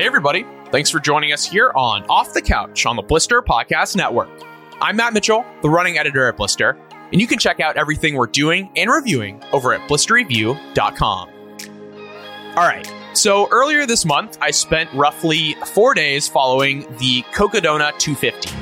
Hey, everybody. Thanks for joining us here on Off the Couch on the Blister Podcast Network. I'm Matt Mitchell, the running editor at Blister, and you can check out everything we're doing and reviewing over at blisterreview.com. All right. So earlier this month, I spent roughly four days following the Cocodona 250,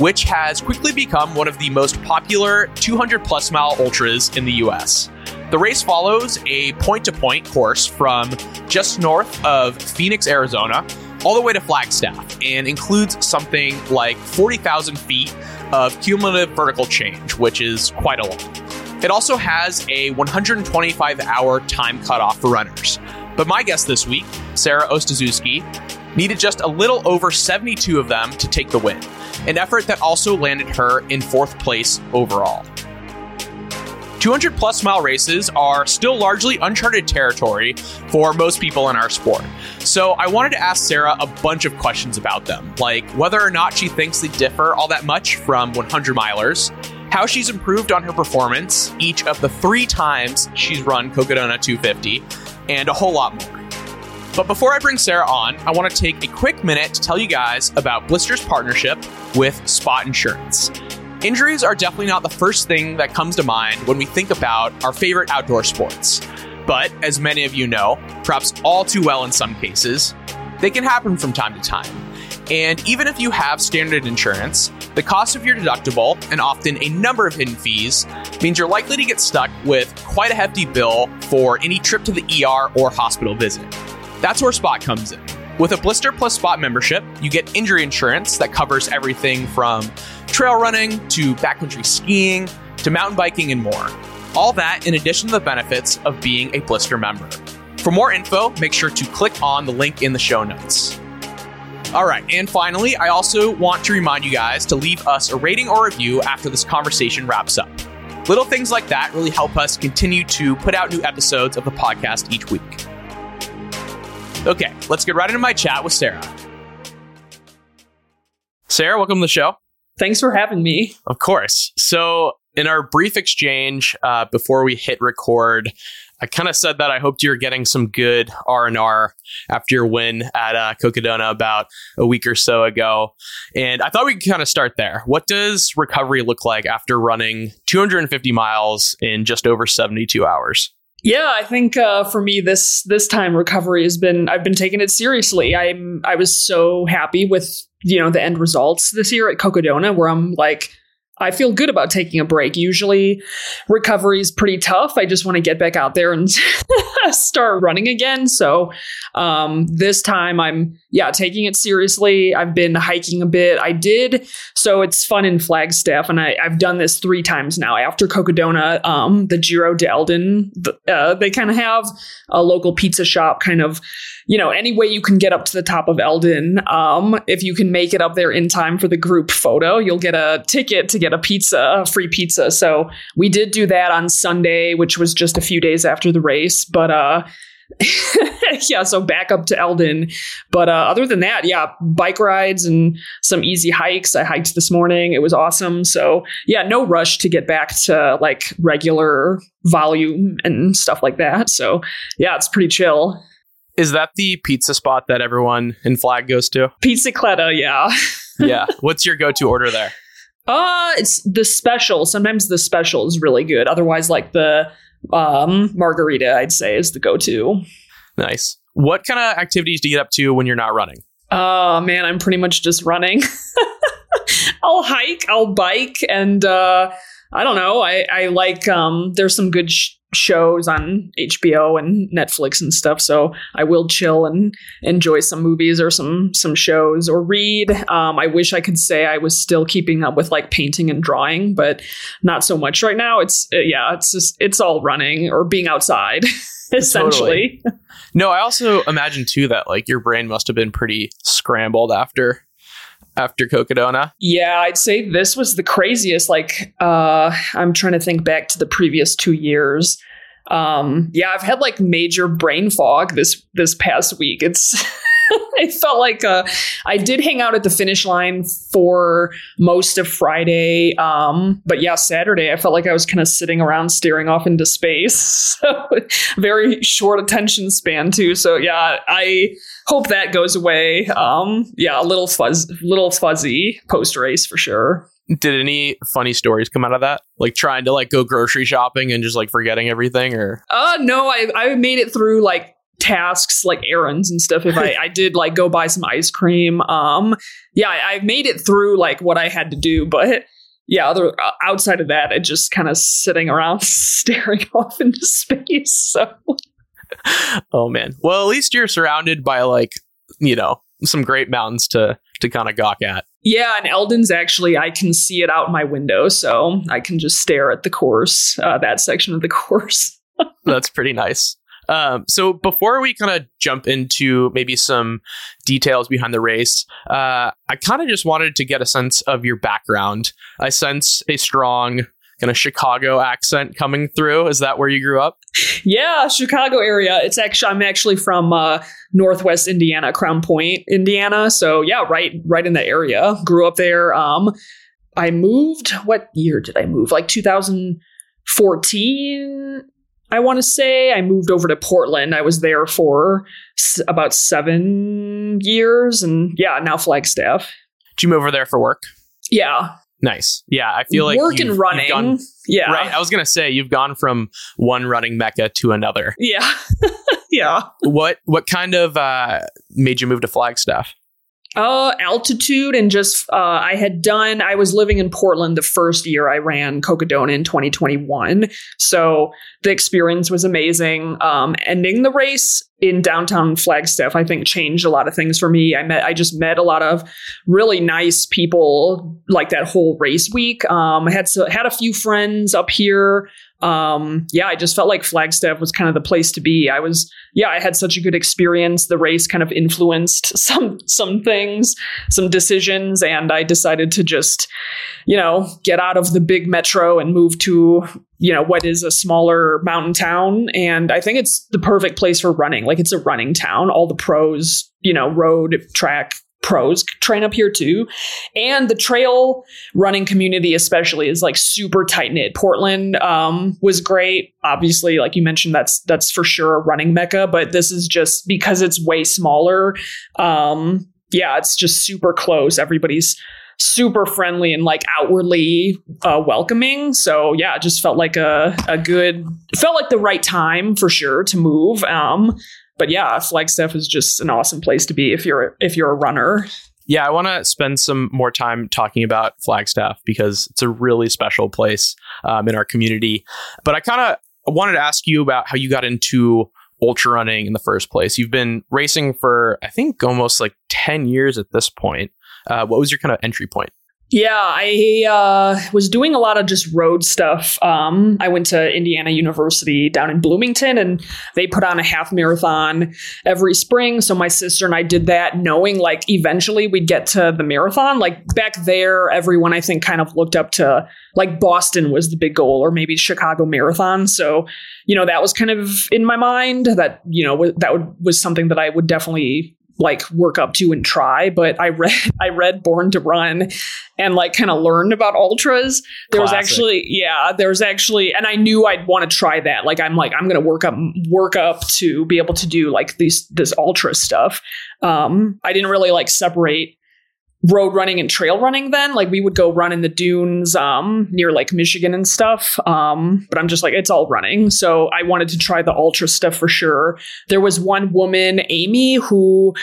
which has quickly become one of the most popular 200 plus mile ultras in the US. The race follows a point to point course from just north of Phoenix, Arizona, all the way to Flagstaff, and includes something like 40,000 feet of cumulative vertical change, which is quite a lot. It also has a 125 hour time cutoff for runners. But my guest this week, Sarah Ostaszewski, needed just a little over 72 of them to take the win, an effort that also landed her in fourth place overall. 200 plus mile races are still largely uncharted territory for most people in our sport. So I wanted to ask Sarah a bunch of questions about them, like whether or not she thinks they differ all that much from 100 milers, how she's improved on her performance each of the three times she's run Cocodona 250, and a whole lot more. But before I bring Sarah on, I want to take a quick minute to tell you guys about Blister's partnership with Spot Insurance. Injuries are definitely not the first thing that comes to mind when we think about our favorite outdoor sports. But as many of you know, perhaps all too well in some cases, they can happen from time to time. And even if you have standard insurance, the cost of your deductible and often a number of hidden fees means you're likely to get stuck with quite a hefty bill for any trip to the ER or hospital visit. That's where Spot comes in. With a Blister Plus Spot membership, you get injury insurance that covers everything from trail running to backcountry skiing to mountain biking and more. All that in addition to the benefits of being a Blister member. For more info, make sure to click on the link in the show notes. All right, and finally, I also want to remind you guys to leave us a rating or review after this conversation wraps up. Little things like that really help us continue to put out new episodes of the podcast each week. Okay, let's get right into my chat with Sarah. Sarah, welcome to the show. Thanks for having me. Of course. So, in our brief exchange uh, before we hit record, I kind of said that I hoped you were getting some good R and R after your win at uh, Cocodona about a week or so ago, and I thought we could kind of start there. What does recovery look like after running 250 miles in just over 72 hours? Yeah, I think uh, for me this this time recovery has been I've been taking it seriously. I'm I was so happy with you know the end results this year at Cocodona, where I'm like I feel good about taking a break. Usually, recovery is pretty tough. I just want to get back out there and start running again. So, um, this time I'm, yeah, taking it seriously. I've been hiking a bit. I did. So, it's fun in Flagstaff. And I, have done this three times now. After Cocodona, um, the Giro de Elden, uh, they kind of have a local pizza shop kind of you know, any way you can get up to the top of Elden, um, if you can make it up there in time for the group photo, you'll get a ticket to get a pizza, a free pizza. So we did do that on Sunday, which was just a few days after the race. But uh, yeah, so back up to Elden. But uh, other than that, yeah, bike rides and some easy hikes. I hiked this morning. It was awesome. So yeah, no rush to get back to like regular volume and stuff like that. So yeah, it's pretty chill. Is that the pizza spot that everyone in Flag goes to? Pizzicletta, yeah. yeah. What's your go-to order there? Uh, it's the special. Sometimes the special is really good. Otherwise, like the um, margarita, I'd say is the go-to. Nice. What kind of activities do you get up to when you're not running? Oh uh, man, I'm pretty much just running. I'll hike, I'll bike, and uh, I don't know. I I like um. There's some good sh- shows on HBO and Netflix and stuff. So I will chill and enjoy some movies or some some shows or read. Um, I wish I could say I was still keeping up with like painting and drawing, but not so much right now. It's uh, yeah, it's just it's all running or being outside. essentially. Totally. No, I also imagine too that like your brain must have been pretty scrambled after after Cocodona? Yeah, I'd say this was the craziest. Like, uh, I'm trying to think back to the previous two years. Um, yeah, I've had like major brain fog this this past week. It's I felt like uh, I did hang out at the finish line for most of Friday. Um, but yeah, Saturday, I felt like I was kind of sitting around staring off into space. So very short attention span, too. So yeah, I hope that goes away. Um, yeah, a little fuzz, little fuzzy post race for sure. Did any funny stories come out of that? Like trying to like go grocery shopping and just like forgetting everything or Uh no, I I made it through like tasks like errands and stuff if I, I did like go buy some ice cream um yeah I, I made it through like what i had to do but yeah other uh, outside of that it just kind of sitting around staring off into space so Oh man. Well, at least you're surrounded by like, you know, some great mountains to to kind of gawk at. yeah and elden's actually i can see it out my window so i can just stare at the course uh, that section of the course That's pretty nice. Um, so before we kind of jump into maybe some details behind the race, uh, I kind of just wanted to get a sense of your background. I sense a strong kind of Chicago accent coming through. Is that where you grew up? Yeah, Chicago area. It's actually I'm actually from uh, Northwest Indiana, Crown Point, Indiana. So yeah, right, right in the area. Grew up there. Um, I moved. What year did I move? Like 2014. I want to say I moved over to Portland. I was there for s- about seven years, and yeah, now Flagstaff. Did you move over there for work? Yeah, Nice. Yeah, I feel like work and running. gone- yeah, Right. I was gonna say you've gone from one running mecca to another. yeah, yeah. what what kind of uh, made you move to Flagstaff? Uh, altitude and just uh, I had done. I was living in Portland the first year I ran Cocodona in 2021, so the experience was amazing. Um, ending the race in downtown Flagstaff, I think changed a lot of things for me. I met, I just met a lot of really nice people like that whole race week. Um, I had so, had a few friends up here. Um, yeah, I just felt like Flagstaff was kind of the place to be. I was yeah, I had such a good experience. The race kind of influenced some some things, some decisions, and I decided to just, you know, get out of the big metro and move to, you know, what is a smaller mountain town. And I think it's the perfect place for running. Like it's a running town. All the pros, you know, road, track, pros train up here too. And the trail running community, especially, is like super tight knit. Portland um, was great. Obviously, like you mentioned, that's that's for sure a running mecca. But this is just because it's way smaller. Um, yeah, it's just super close. Everybody's super friendly and like outwardly uh, welcoming. So yeah, it just felt like a a good felt like the right time for sure to move. Um, but yeah, Flagstaff is just an awesome place to be if you're if you're a runner. Yeah, I want to spend some more time talking about Flagstaff because it's a really special place um, in our community. But I kind of wanted to ask you about how you got into ultra running in the first place. You've been racing for, I think, almost like 10 years at this point. Uh, what was your kind of entry point? Yeah, I uh, was doing a lot of just road stuff. Um, I went to Indiana University down in Bloomington, and they put on a half marathon every spring. So my sister and I did that, knowing like eventually we'd get to the marathon. Like back there, everyone I think kind of looked up to like Boston was the big goal, or maybe Chicago Marathon. So you know that was kind of in my mind that you know that would, was something that I would definitely like work up to and try but i read i read born to run and like kind of learned about ultras. There was actually yeah there was actually and i knew i'd want to try that. Like i'm like i'm gonna work up work up to be able to do like these this ultra stuff. Um i didn't really like separate road running and trail running then. Like we would go run in the dunes um near like michigan and stuff. Um but i'm just like it's all running. So i wanted to try the ultra stuff for sure. There was one woman amy who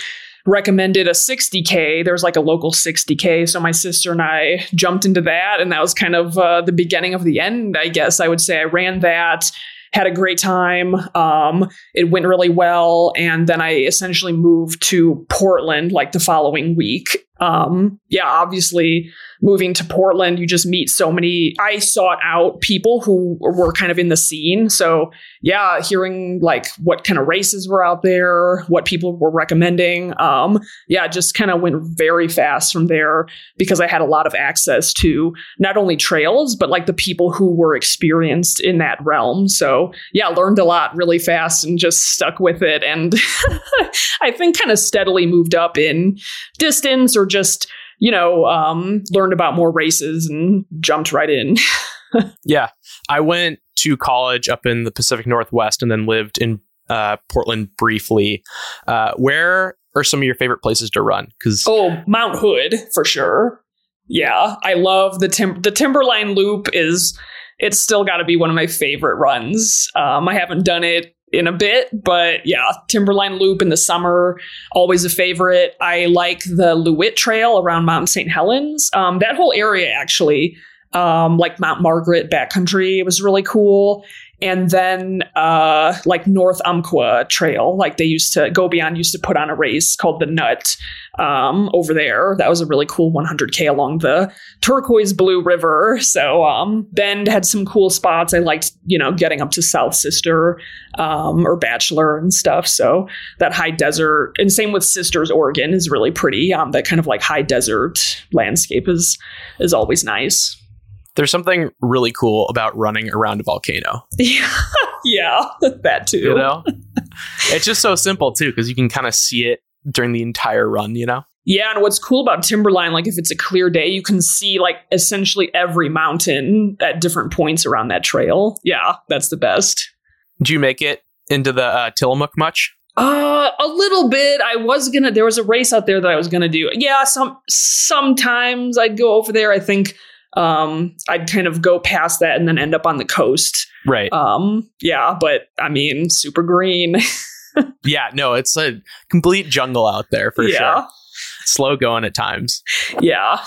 recommended a 60k there's like a local 60k so my sister and i jumped into that and that was kind of uh, the beginning of the end i guess i would say. I ran that had a great time um, it went really well and then i essentially moved to portland like the following week um, yeah obviously moving to Portland, you just meet so many. I sought out people who were kind of in the scene. So, yeah, hearing like what kind of races were out there, what people were recommending. Um, yeah, just kind of went very fast from there because I had a lot of access to not only trails, but like the people who were experienced in that realm. So, yeah, learned a lot really fast and just stuck with it. And I think kind of steadily moved up in distance or just you know, um, learned about more races and jumped right in. yeah. I went to college up in the Pacific Northwest and then lived in uh, Portland briefly. Uh, where are some of your favorite places to run? Because oh, Mount Hood for sure. Yeah, I love the tim- the Timberline Loop is it's still got to be one of my favorite runs. Um, I haven't done it in a bit, but yeah, Timberline Loop in the summer, always a favorite. I like the Loowit Trail around Mount St. Helens. Um, that whole area actually, um, like Mount Margaret backcountry, it was really cool and then uh, like North Umpqua Trail, like they used to go beyond used to put on a race called the Nut um, over there. That was a really cool 100k along the turquoise blue river. So um, Bend had some cool spots. I liked you know getting up to South Sister um, or Bachelor and stuff. So that high desert and same with Sisters Oregon is really pretty. Um, that kind of like high desert landscape is is always nice. There's something really cool about running around a volcano. Yeah, yeah, that too. You know, it's just so simple too because you can kind of see it during the entire run. You know. Yeah, and what's cool about Timberline, like if it's a clear day, you can see like essentially every mountain at different points around that trail. Yeah, that's the best. Do you make it into the uh, Tillamook much? Uh, a little bit. I was gonna. There was a race out there that I was gonna do. Yeah, some sometimes I'd go over there. I think um, I'd kind of go past that and then end up on the coast. Right. Um, yeah, but I mean, super green. yeah, no, it's a complete jungle out there for yeah. sure. Slow going at times. Yeah.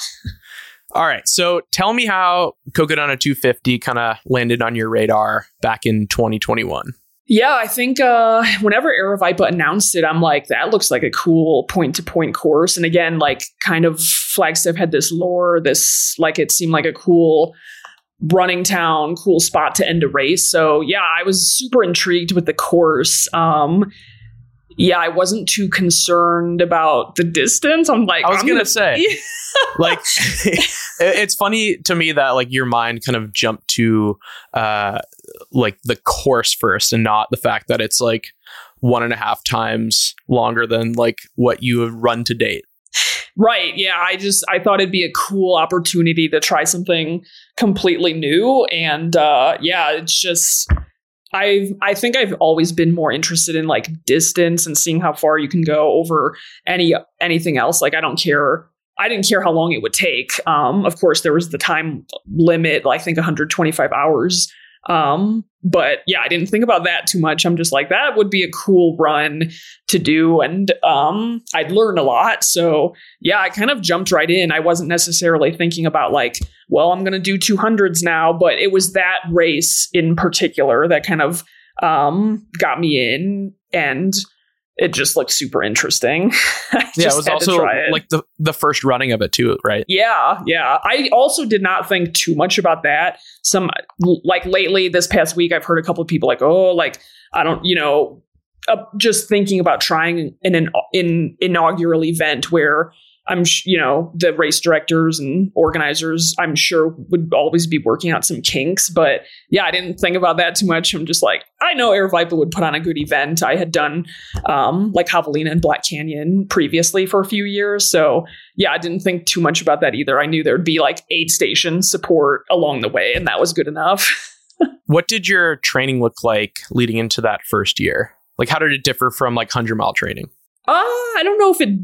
All right. So tell me how Cocodona 250 kind of landed on your radar back in 2021. Yeah, I think uh, whenever Aravaipa announced it, I'm like, that looks like a cool point to point course. And again, like, kind of Flagstaff had this lore, this, like, it seemed like a cool running town, cool spot to end a race. So, yeah, I was super intrigued with the course. Um, yeah, I wasn't too concerned about the distance. I'm like, I was I'm gonna, gonna say, like, it's funny to me that like your mind kind of jumped to uh, like the course first, and not the fact that it's like one and a half times longer than like what you have run to date. Right. Yeah. I just I thought it'd be a cool opportunity to try something completely new, and uh, yeah, it's just I I think I've always been more interested in like distance and seeing how far you can go over any anything else. Like I don't care. I didn't care how long it would take. Um, of course, there was the time limit. I think 125 hours um, but yeah, I didn't think about that too much. I'm just like, that would be a cool run to do. And um, I'd learn a lot. So yeah, I kind of jumped right in. I wasn't necessarily thinking about like, well, I'm going to do 200s now, but it was that race in particular that kind of um, got me in. And it just looked super interesting. yeah, it was also it. like the the first running of it too, right? Yeah, yeah. I also did not think too much about that. Some like lately this past week, I've heard a couple of people like, oh, like I don't, you know, uh, just thinking about trying an, an in inaugural event where I'm, sh- you know, the race directors and organizers, I'm sure would always be working out some kinks. But yeah, I didn't think about that too much. I'm just like, I know Aravaipa would put on a good event. I had done um, like Javelina and Black Canyon previously for a few years. So yeah, I didn't think too much about that either. I knew there'd be like aid station support along the way, and that was good enough. what did your training look like leading into that first year? Like, how did it differ from like 100 mile training? Uh, I don't know if it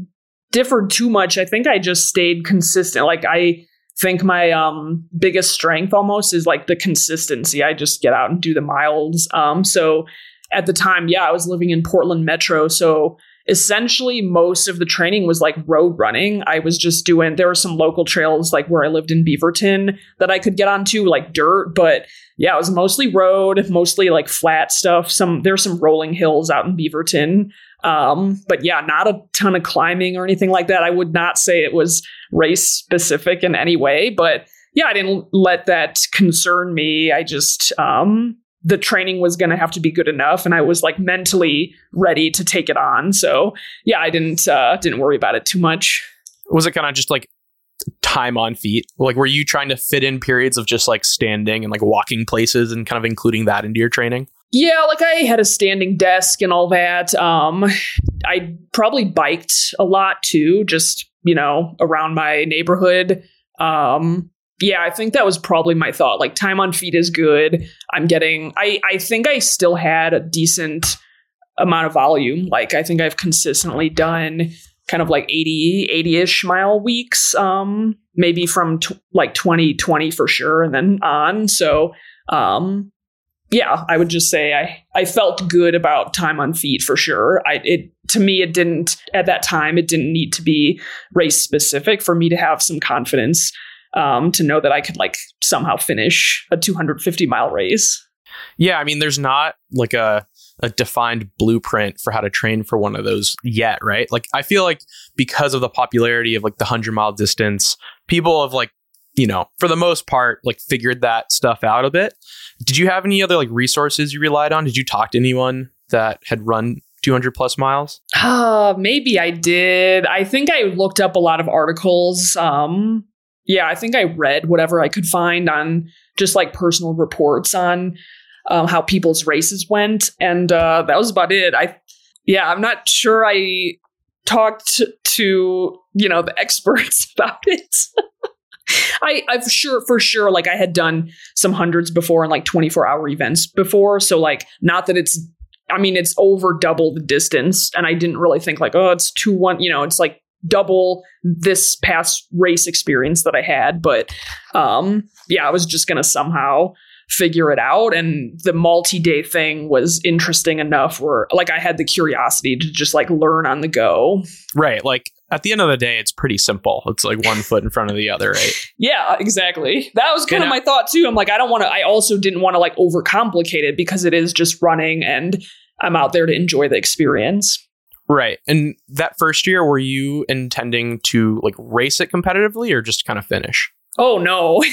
differed too much. I think I just stayed consistent. Like I think my um biggest strength almost is like the consistency. I just get out and do the miles. Um so at the time, yeah, I was living in Portland Metro, so essentially most of the training was like road running. I was just doing there were some local trails like where I lived in Beaverton that I could get onto like dirt, but yeah, it was mostly road, mostly like flat stuff. Some there's some rolling hills out in Beaverton Um, but yeah, not a ton of climbing or anything like that. I would not say it was race specific in any way, but yeah, I didn't let that concern me. I just, um, the training was going to have to be good enough and I was like mentally ready to take it on. So yeah, I didn't, uh, didn't worry about it too much. Was it kind of just like time on feet? Like, were you trying to fit in periods of just like standing and like walking places and kind of including that into your training? Yeah, like I had a standing desk and all that. Um, I probably biked a lot too, just you know, around my neighborhood. Um, yeah, I think that was probably my thought. Like time on feet is good. I'm getting. I I think I still had a decent amount of volume. Like I think I've consistently done kind of like 80 80ish mile weeks um maybe from t- like 2020 for sure and then on so um yeah, I would just say I I felt good about time on feet for sure. I it to me it didn't at that time it didn't need to be race specific for me to have some confidence um, to know that I could like somehow finish a 250 mile race. Yeah, I mean, there's not like a a defined blueprint for how to train for one of those yet, right? Like, I feel like because of the popularity of like the hundred mile distance, people have like you know, for the most part, like figured that stuff out a bit. Did you have any other like resources you relied on? Did you talk to anyone that had run 200 plus miles? Uh, maybe I did. I think I looked up a lot of articles. Um, yeah, I think I read whatever I could find on just like personal reports on um, how people's races went, and uh, that was about it. I, yeah, I'm not sure I talked to you know the experts about it. I, I've sure for sure like I had done some hundreds before and like 24 hour events before. So like not that it's I mean it's over double the distance. And I didn't really think like, oh, it's two one, you know, it's like double this past race experience that I had. But um yeah, I was just gonna somehow figure it out. And the multi day thing was interesting enough where like I had the curiosity to just like learn on the go. Right. Like at the end of the day, it's pretty simple. It's like one foot in front of the other, right? yeah, uh, exactly. That was kind of my thought too. I'm like, I don't want to, I also didn't want to like overcomplicate it because it is just running and I'm out there to enjoy the experience. Right. And that first year, were you intending to like race it competitively or just kind of finish? Oh no.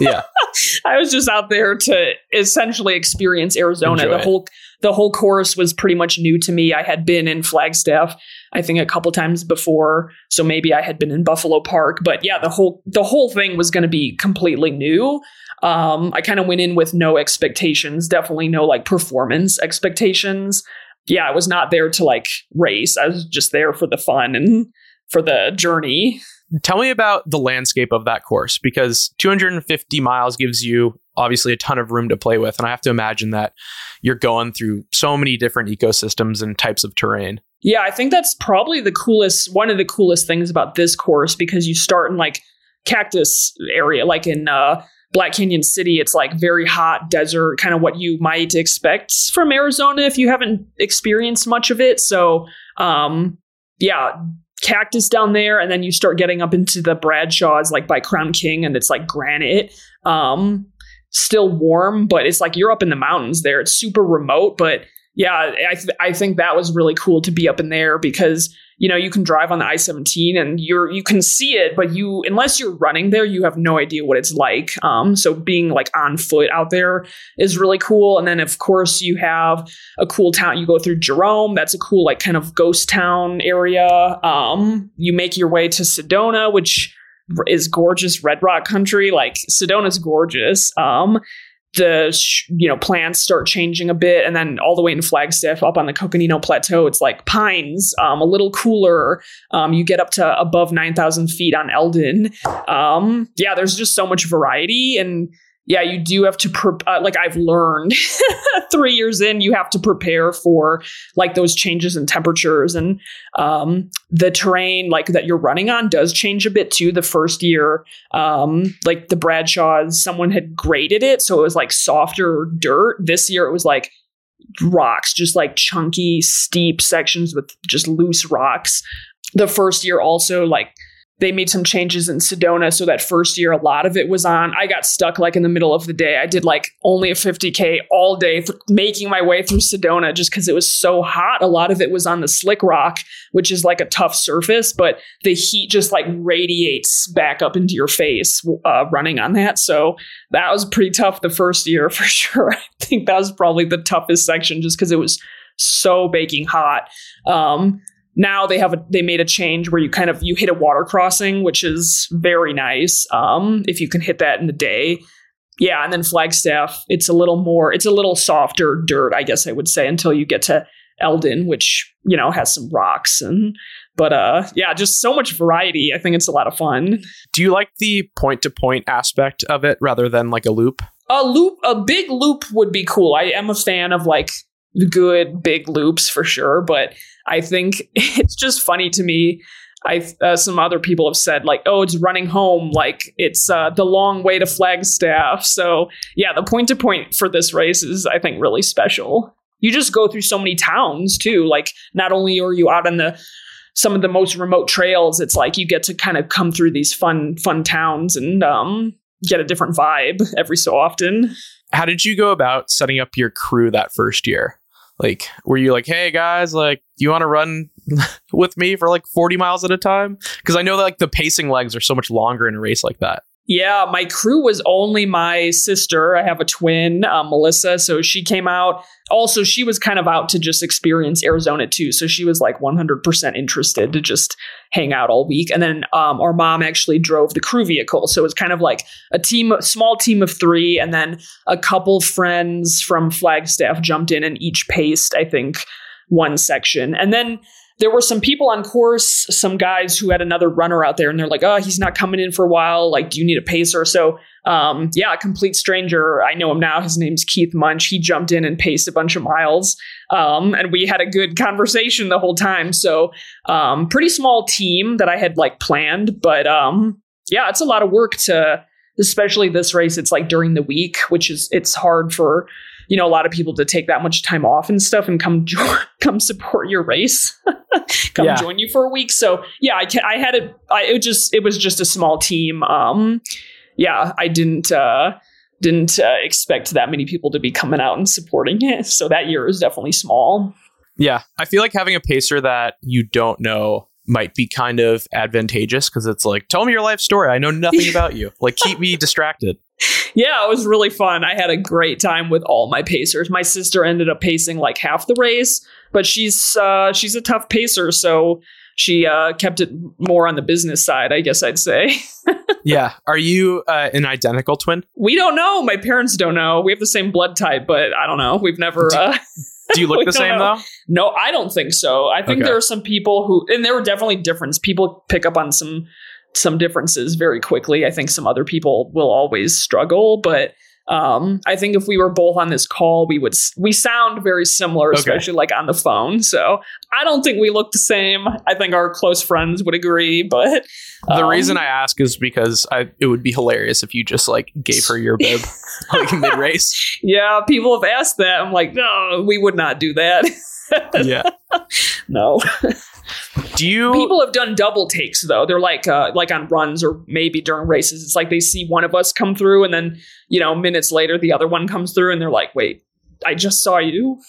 yeah. I was just out there to essentially experience Arizona. Enjoy the whole the whole course was pretty much new to me. I had been in Flagstaff I think a couple times before, so maybe I had been in Buffalo Park, but yeah, the whole the whole thing was going to be completely new. Um, I kind of went in with no expectations, definitely no like performance expectations. Yeah, I was not there to like race. I was just there for the fun and for the journey. Tell me about the landscape of that course because 250 miles gives you obviously a ton of room to play with. And I have to imagine that you're going through so many different ecosystems and types of terrain. Yeah, I think that's probably the coolest, one of the coolest things about this course because you start in like cactus area, like in uh, Black Canyon City. It's like very hot desert, kind of what you might expect from Arizona if you haven't experienced much of it. So, um, yeah, cactus down there, and then you start getting up into the Bradshaws, like by Crown King, and it's like granite. Um, still warm, but it's like you're up in the mountains there. It's super remote, but yeah, I th- I think that was really cool to be up in there because you know you can drive on the I seventeen and you're you can see it, but you unless you're running there, you have no idea what it's like. Um, so being like on foot out there is really cool. And then of course you have a cool town. You go through Jerome. That's a cool like kind of ghost town area. Um, you make your way to Sedona, which is gorgeous red rock country. Like Sedona's gorgeous. Um, the you know plants start changing a bit and then all the way in flagstaff up on the coconino plateau. It's like pines um, a little cooler. Um, you get up to above 9000 feet on elden. Um, yeah there's just so much variety and yeah, you do have to, pre- uh, like I've learned three years in, you have to prepare for like those changes in temperatures and um, the terrain like that you're running on does change a bit too. The first year, um, like the Bradshaws, someone had graded it. So it was like softer dirt. This year it was like rocks, just like chunky, steep sections with just loose rocks. The first year also like they made some changes in Sedona. So that first year, a lot of it was on. I got stuck like in the middle of the day. I did like only a 50K all day, th- making my way through Sedona just because it was so hot. A lot of it was on the slick rock, which is like a tough surface, but the heat just like radiates back up into your face uh, running on that. So that was pretty tough the first year for sure. I think that was probably the toughest section just because it was so baking hot. Um, now they have a they made a change where you kind of you hit a water crossing which is very nice um if you can hit that in the day. Yeah and then flagstaff it's a little more it's a little softer dirt i guess i would say until you get to elden which you know has some rocks and but uh yeah just so much variety. I think it's a lot of fun. Do you like the point to point aspect of it rather than like a loop? A loop a big loop would be cool. I am a fan of like good big loops for sure but I think it's just funny to me. I uh, some other people have said like, oh, it's running home, like it's uh, the long way to Flagstaff. So yeah, the point to point for this race is I think really special. You just go through so many towns too. Like not only are you out on the some of the most remote trails, it's like you get to kind of come through these fun fun towns and um, get a different vibe every so often. How did you go about setting up your crew that first year? Like, were you like, hey guys, like, you want to run with me for like 40 miles at a time? Because I know that like the pacing legs are so much longer in a race like that. Yeah, my crew was only my sister. I have a twin, uh, Melissa. So she came out. Also, she was kind of out to just experience Arizona too. So she was like 100% interested to just hang out all week. And then um, our mom actually drove the crew vehicle. So it was kind of like a team, small team of three. And then a couple friends from Flagstaff jumped in and each paced, I think, one section. And then there were some people on course, some guys who had another runner out there, and they're like, "Oh, he's not coming in for a while. Like, do you need a pacer?" So, um, yeah, a complete stranger. I know him now. His name's Keith Munch. He jumped in and paced a bunch of miles, um, and we had a good conversation the whole time. So, um, pretty small team that I had like planned, but um, yeah, it's a lot of work to, especially this race. It's like during the week, which is it's hard for you know a lot of people to take that much time off and stuff and come jo- come support your race. Come yeah. join you for a week. So yeah i can, i had it i it just it was just a small team. Um yeah i didn't uh didn't uh, expect that many people to be coming out and supporting it. So that year is definitely small. Yeah. I feel like having a pacer that you don't know might be kind of advantageous because it's like tell me your life story. I know nothing about you. Like keep me distracted yeah, it was really fun. I had a great time with all my pacers. My sister ended up pacing like half the race, but she's uh, she's a tough pacer, so she uh, kept it more on the business side, I guess I'd say. yeah. Are you uh, an identical twin? We don't know. My parents don't know. We have the same blood type, but I don't know. We've never. Do, uh, do you look the same know. though? No, I don't think so. I think okay. there are some people who, and there were definitely difference. People pick up on some some differences very quickly. I think some other people will always struggle, but um, I think if we were both on this call, we would we sound very similar, especially okay. like on the phone. So I don't think we look the same. I think our close friends would agree, but um, the reason I ask is because I it would be hilarious if you just like gave her your bib like mid race. Yeah, people have asked that. I'm like, no, we would not do that. yeah, no. Do you people have done double takes though? They're like uh, like on runs or maybe during races. It's like they see one of us come through, and then you know minutes later the other one comes through, and they're like, "Wait, I just saw you."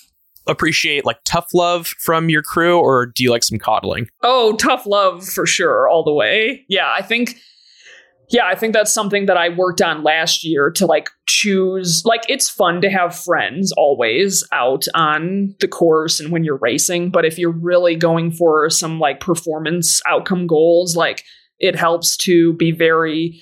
Appreciate like tough love from your crew, or do you like some coddling? Oh, tough love for sure, all the way. Yeah, I think yeah, I think that's something that I worked on last year to like choose. Like, it's fun to have friends always out on the course and when you're racing. But if you're really going for some like performance outcome goals, like it helps to be very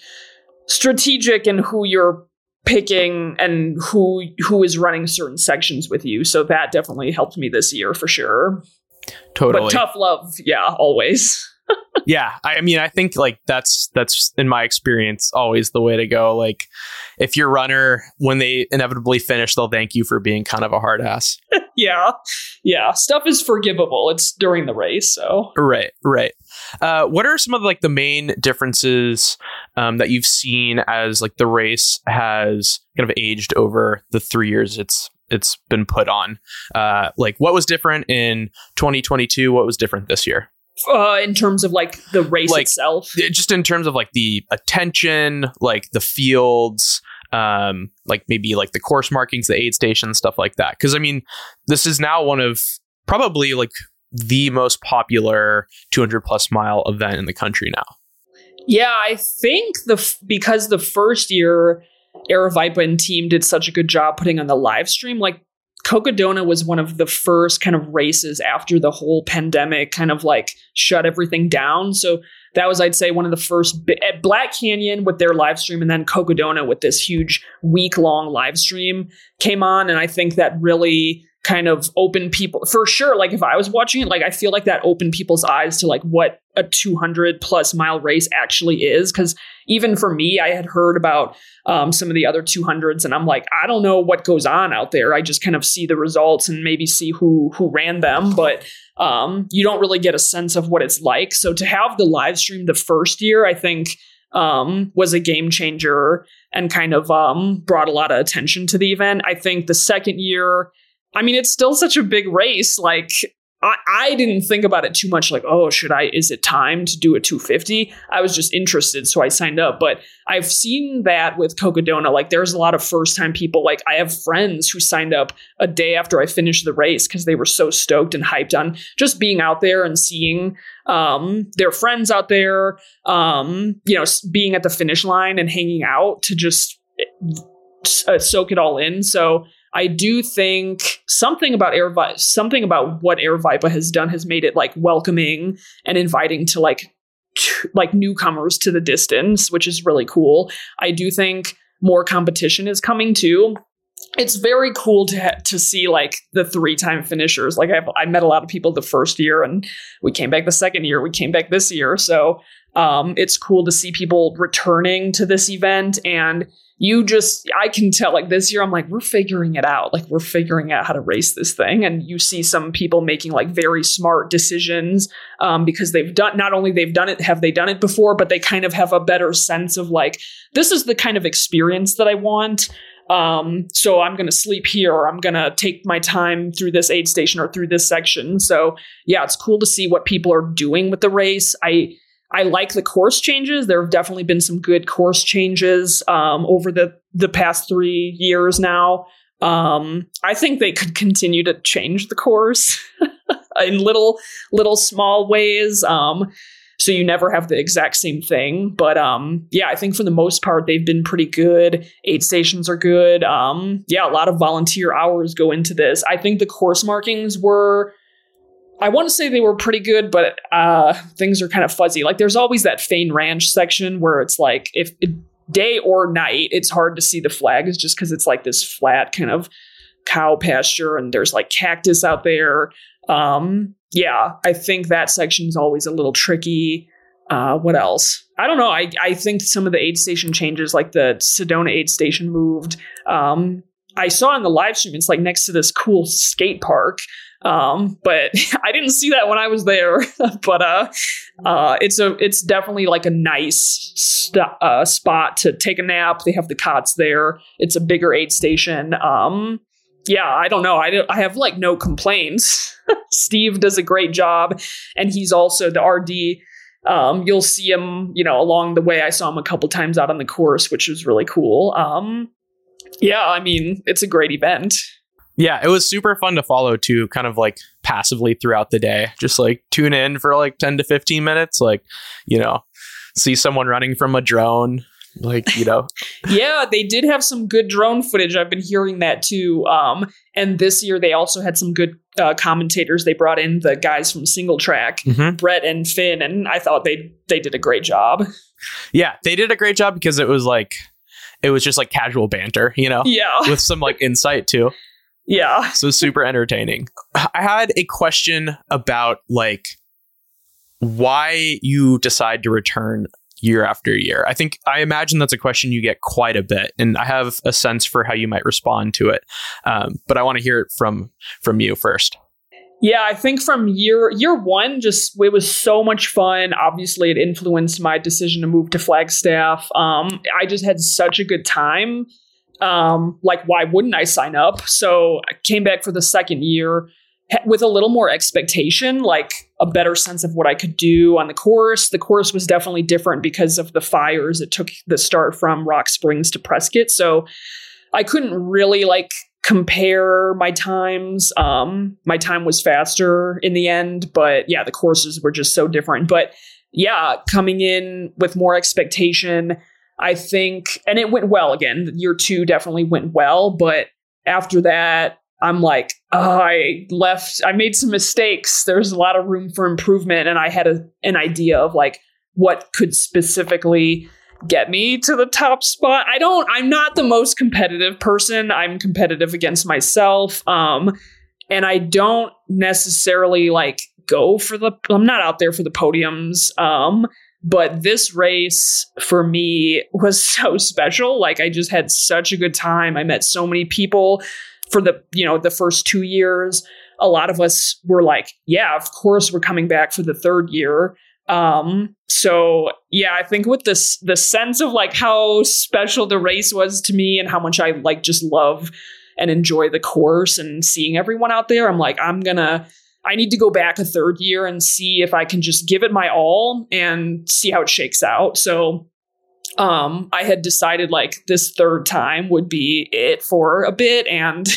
strategic in who you're picking and who who is running certain sections with you. So that definitely helped me this year for sure. Totally. But tough love, yeah, always yeah, I mean, I think like that's that's in my experience always the way to go. Like, if your runner, when they inevitably finish, they'll thank you for being kind of a hard ass. yeah, yeah, stuff is forgivable. It's during the race, so right, right. Uh, what are some of like the main differences um, that you've seen as like the race has kind of aged over the three years it's it's been put on? Uh, like, what was different in 2022? What was different this year? Uh, in terms of like the race Like, itself. just in terms of like the attention, like the fields, um, like maybe like the course markings, the aid stations, stuff like that. Because I mean, this is now one of probably like the most popular 200 plus mile event in the country now. Yeah, I think the f- because the first year Aravaipa and team did such a good job putting on the live stream, like Cocodona was one of the first kind of races after the whole pandemic kind of like shut everything down. So that was, I'd say, one of the first at Black Canyon with their live stream, and then Cocodona with this huge week long live stream came on, and I think that really kind of open people for sure. Like if I was watching it, like I feel like that opened people's eyes to like what a 200 plus mile race actually is. Because even for me, I had heard about um, some of the other 200s, and I'm like, I don't know what goes on out there. I just kind of see the results and maybe see who who ran them, but um, you don't really get a sense of what it's like. So to have the live stream the first year, I think um, was a game changer and kind of um, brought a lot of attention to the event. I think the second year, I mean, it's still such a big race. Like, I, I didn't think about it too much. Like, oh, should I? Is it time to do a 250? I was just interested, so I signed up. But I've seen that with Cocodona. Like, there's a lot of first time people. Like, I have friends who signed up a day after I finished the race because they were so stoked and hyped on just being out there and seeing um, their friends out there. Um, you know, being at the finish line and hanging out to just uh, soak it all in. So I do think something about Air Vi- something about what Aravaipa has done has made it like welcoming and inviting to like t- like newcomers to the distance, which is really cool. I do think more competition is coming too. It's very cool to ha- to see like the three time finishers. Like I've, I met a lot of people the first year, and we came back the second year. We came back this year, so um, it's cool to see people returning to this event and you just i can tell like this year i'm like we're figuring it out. Like we're figuring out how to race this thing. And you see some people making like very smart decisions um, because they've done not only they've done it have they done it before but they kind of have a better sense of like this is the kind of experience that i want. Um, so i'm going to sleep here or i'm going to take my time through this aid station or through this section. So yeah it's cool to see what people are doing with the race. I I like the course changes. There have definitely been some good course changes um, over the the past three years now. Um, I think they could continue to change the course in little little small ways. Um, so you never have the exact same thing. But um, yeah, I think for the most part they've been pretty good. Aid stations are good. Um, yeah, a lot of volunteer hours go into this. I think the course markings were I want to say they were pretty good, but uh, things are kind of fuzzy. Like there's always that Fain Ranch section where it's like if day or night, it's hard to see the flags just because it's like this flat kind of cow pasture and there's like cactus out there. Um, yeah, I think that section's always a little tricky. Uh, what else? I don't know. I, I think some of the aid station changes, like the Sedona aid station moved. Um, I saw in the live stream, it's like next to this cool skate park. Um, but I didn't see that when I was there. but uh, uh, it's a it's definitely like a nice st- uh, spot to take a nap. They have the cots there. It's a bigger aid station. Um, yeah, I don't know. I I have like no complaints. Steve does a great job, and he's also the RD. Um, you'll see him, you know, along the way. I saw him a couple times out on the course, which was really cool. Um, yeah, I mean, it's a great event. Yeah, it was super fun to follow too, kind of like passively throughout the day. Just like tune in for like 10 to 15 minutes, like, you know, see someone running from a drone, like, you know. yeah, they did have some good drone footage. I've been hearing that too. Um, and this year they also had some good uh, commentators. They brought in the guys from Single Track, Mhm. Brett and Finn, and I thought they they did a great job. Yeah, they did a great job because it was like, it was just like casual banter, you know, Yeah, with some like insight too. yeah. So super entertaining. I had a question about like why you decide to return year after year. I think I imagine that's a question you get quite a bit, and I have a sense for how you might respond to it. Um, but I want to hear it from from you first. Yeah, I think from year year one, just it was so much fun. Obviously, it influenced my decision to move to Flagstaff. Um, I just had such a good time. Um, like, why wouldn't I sign up? So I came back for the second year, with a little more expectation, like a better sense of what I could do on the course. The course was definitely different because of the fires. It took the start from Rock Springs to Prescott. So I couldn't really like compare my times. Um, my time was faster in the end, but yeah, the courses were just so different. But yeah, coming in with more expectation, I think, and it went well again. Year two definitely went well, but after that, I'm like, oh, I left, I made some mistakes. There's a lot of room for improvement. And I had a, an idea of like what could specifically get me to the top spot. I don't, I'm not the most competitive person. I'm competitive against myself. Um, and I don't necessarily like go for the, I'm not out there for the podiums. Um, but this race for me was so special. Like I just had such a good time. I met so many people for the, you know, the first two years. A lot of us were like, yeah, of course we're coming back for the third year. Um, so yeah, I think with this the sense of like how special the race was to me and how much I like just love and enjoy the course and seeing everyone out there, I'm like, I'm gonna I need to go back a third year and see if I can just give it my all and see how it shakes out. So um I had decided like this third time would be it for a bit and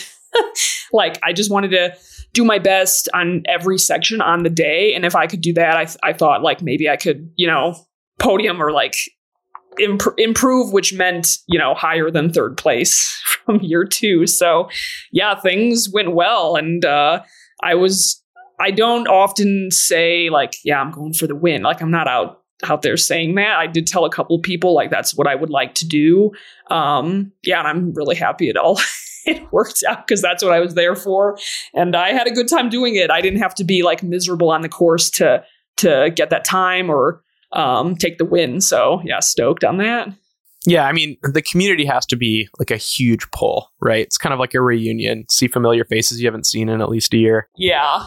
like I just wanted to do my best on every section on the day. And if I could do that, I, th- I thought like maybe I could, you know, podium or like imp- improve, which meant, you know, higher than third place from year two. So yeah, things went well. And uh, I was, I don't often say like, yeah, I'm going for the win. Like I'm not out out there saying that. I did tell a couple people like that's what I would like to do. Um, yeah, and I'm really happy it all it worked out because that's what I was there for. And I had a good time doing it. I didn't have to be like miserable on the course to to get that time or um, take the win. So yeah, stoked on that. Yeah, I mean, the community has to be like a huge pull, right? It's kind of like a reunion. See familiar faces you haven't seen in at least a year. Yeah.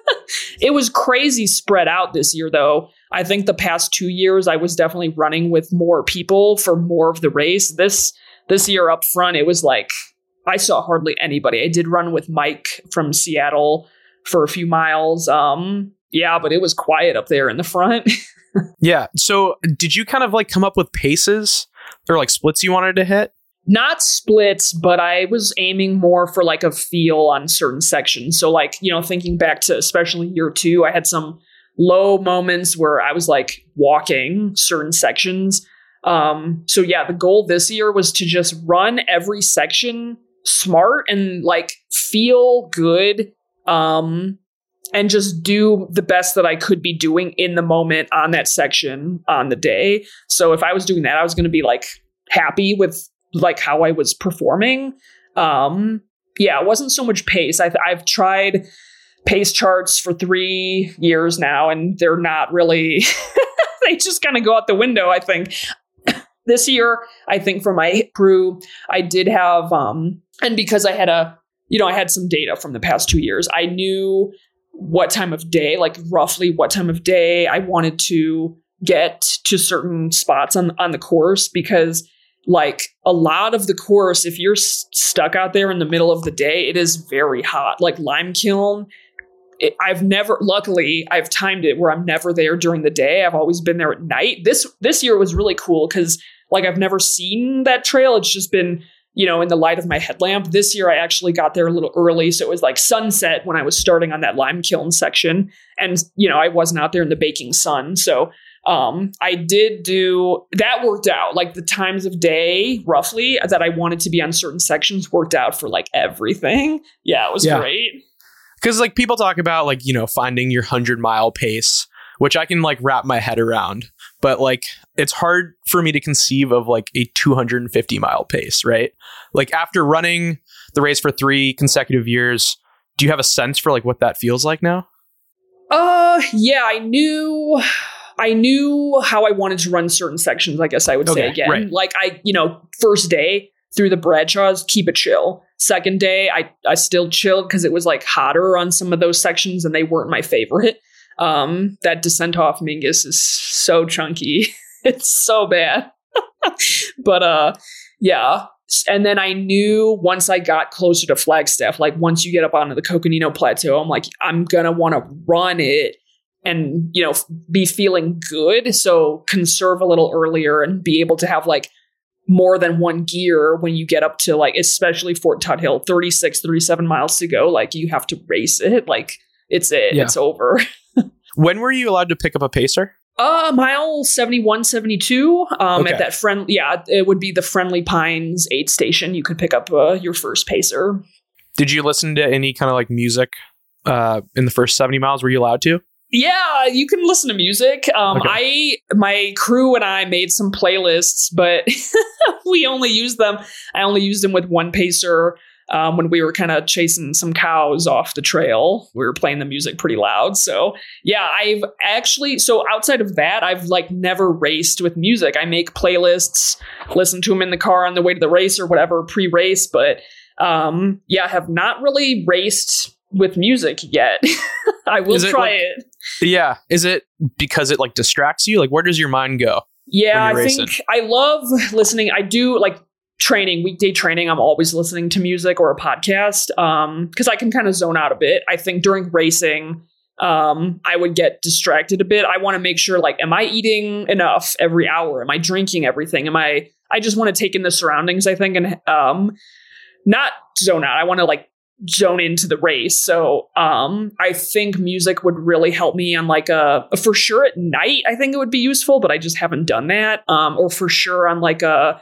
it was crazy spread out this year, though. I think the past two years, I was definitely running with more people for more of the race. This this year up front, it was like I saw hardly anybody. I did run with Mike from Seattle for a few miles. Um, yeah, but it was quiet up there in the front. yeah. So, did you kind of like come up with paces or like splits you wanted to hit? Not splits, but I was aiming more for like a feel on certain sections. So, like, you know, thinking back to especially year two, I had some low moments where I was like walking certain sections. Um, so yeah, the goal this year was to just run every section smart and like feel good um and just do the best that I could be doing in the moment on that section on the day. So if I was doing that, I was going to be like happy with like how I was performing. Um yeah, it wasn't so much pace. I've I've tried pace charts for 3 years now and they're not really they just kind of go out the window, I think. This year, I think for my crew, I did have um and because I had a, you know, I had some data from the past two years, I knew what time of day, like roughly what time of day I wanted to get to certain spots on on the course because like a lot of the course if you're s- stuck out there in the middle of the day it is very hot. Like Limekiln it, I've never luckily I've timed it where I'm never there during the day. I've always been there at night. This this year was really cool cuz like I've never seen that trail it's just been you know, in the light of my headlamp. This year, I actually got there a little early. So it was like sunset when I was starting on that lime kiln section. And, you know, I wasn't out there in the baking sun. So um, I did do that worked out. Like the times of day, roughly, that I wanted to be on certain sections worked out for like everything. Yeah, it was yeah. great. Because like people talk about like, you know, finding your 100 mile pace, which I can like wrap my head around but like it's hard for me to conceive of like a 250 mile pace, right? Like after running the race for three consecutive years, do you have a sense for like what that feels like now? Uh, yeah, I knew. I knew how I wanted to run certain sections, I guess I would okay, say again. Right. Like I, you know, first day through the Bradshaws, keep it chill. Second day, I, I still chilled because it was like hotter on some of those sections and they weren't my favorite. Um, that descent off Mingus is so chunky. it's so bad. but uh yeah. and then I knew once I got closer to Flagstaff, like once you get up onto the Coconino Plateau, I'm like, I'm gonna want to run it and you know be feeling good. So conserve a little earlier and be able to have like more than one gear when you get up to like especially Fort Tuthill, 36, 37 miles to go. Like you have to race it. Like it's it. Yeah. It's over. When were you allowed to pick up a pacer? Uh, mile 71, 72. Um, Okay. at that friend, yeah, it would be the Friendly Pines aid station. You could pick up uh, your first pacer. Did you listen to any kind of like music uh, in the first 70 miles? Were you allowed to? Yeah, you can listen to music. Um, Okay. I, my crew and I made some playlists, but we only used them. I only used them with one pacer. Um, when we were kind of chasing some cows off the trail, we were playing the music pretty loud. So yeah, I've actually so outside of that, I've like never raced with music. I make playlists, listen to them in the car on the way to the race or whatever pre-race, but um, yeah, I have not really raced with music yet. I will it try like- it. Yeah. Is it because it like distracts you? Like, where does your mind go? Yeah, I you're think? I love listening. I do like training, weekday training. I'm always listening to music or a podcast um because I can kind of zone out a bit. I think during racing um I would get distracted a bit. I want to make sure like am I eating enough every hour? Am I drinking everything? Am I I just want to take in the surroundings, I think and um not zone out. I want to like zone into the race. So um I think music would really help me on like a for sure at night I think it would be useful, but I just haven't done that. Um or for sure on like a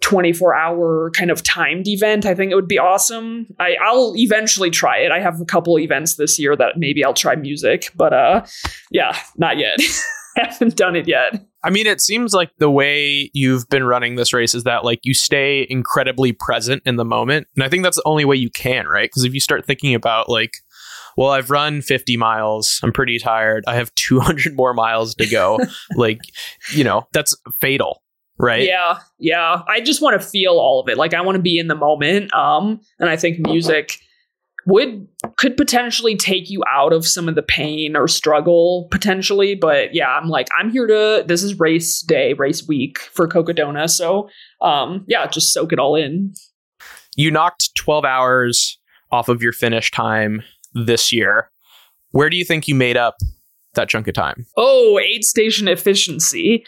24 hour kind of timed event. I think it would be awesome. I, I'll eventually try it. I have a couple events this year that maybe I'll try music, but uh yeah, not yet. haven't done it yet. I mean, it seems like the way you've been running this race is that like you stay incredibly present in the moment. And I think that's the only way you can, right? Because if you start thinking about like, well, I've run 50 miles, I'm pretty tired, I have 200 more miles to go, like, you know, that's fatal, right? Yeah, yeah. I just want to feel all of it. Like I want to be in the moment. Um, and I think music would could potentially take you out of some of the pain or struggle potentially. But yeah, I'm like, I'm here to this is race day, race week for Cocodona. So um, yeah, just soak it all in. You knocked 12 hours off of your finish time this year. Where do you think you made up that chunk of time? Oh, aid station efficiency.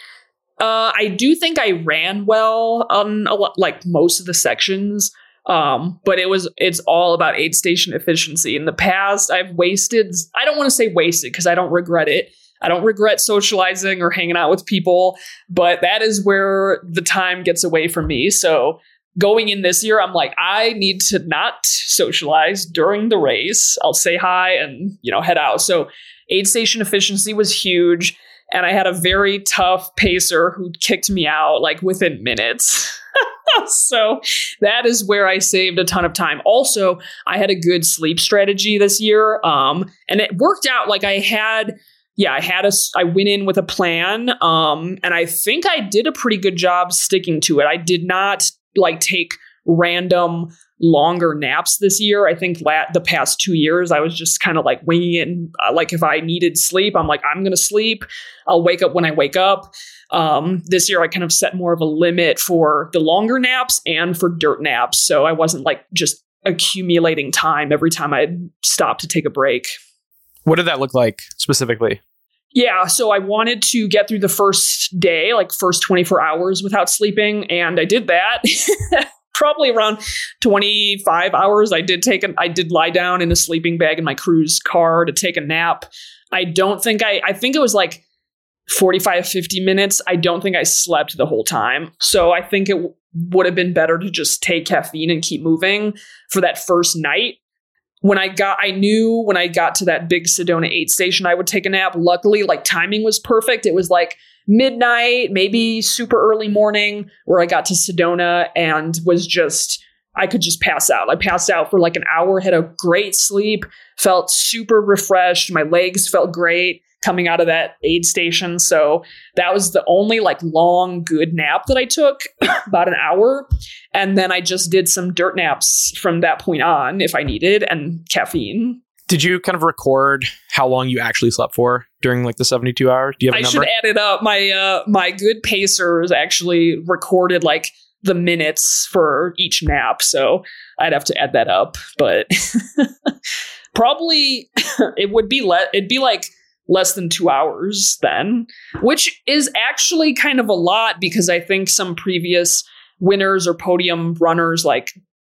Uh, I do think I ran well on a lot, like most of the sections. Um, but it was it's all about aid station efficiency. In the past, I've wasted. I don't want to say wasted because I don't regret it. I don't regret socializing or hanging out with people, but that is where the time gets away from me. So going in this year, I'm like, I need to not socialize during the race. I'll say hi and you know head out. So aid station efficiency was huge and I had a very tough pacer who kicked me out like within minutes. so that is where I saved a ton of time. Also, I had a good sleep strategy this year, um, and it worked out. Like I had, yeah, I had a, I went in with a plan, um, and I think I did a pretty good job sticking to it. I did not like take random longer naps this year. I think la- the past two years I was just kind of like winging it. And, uh, like if I needed sleep, I'm like I'm gonna sleep. I'll wake up when I wake up. Um, this year I kind of set more of a limit for the longer naps and for dirt naps, so I wasn't like just accumulating time every time I'd stop to take a break. What did that look like specifically? Yeah, so I wanted to get through the first day, like first 24 hours without sleeping, and I did that. Probably around 25 hours. I did take an I did lie down in a sleeping bag in my cruise car to take a nap. I don't think I I think it was like 45 50 minutes. I don't think I slept the whole time. So I think it w- would have been better to just take caffeine and keep moving for that first night when I got, I knew when I got to that big Sedona 8 station, I would take a nap. Luckily, like timing was perfect. It was like midnight, maybe super early morning, where I got to Sedona and was just, I could just pass out. I passed out for like an hour, had a great sleep, felt super refreshed. My legs felt great coming out of that aid station. So that was the only like long, good nap that I took, about an hour. And then I just did some dirt naps from that point on if I needed and caffeine. Did you kind of record how long you actually slept for during like the 72 hours? Do you have a I number? I should add it up. My uh my good pacers actually recorded like the minutes for each nap. So I'd have to add that up, but probably it would be let it'd be like less than two hours then, which is actually kind of a lot because I think some previous winners or podium runners like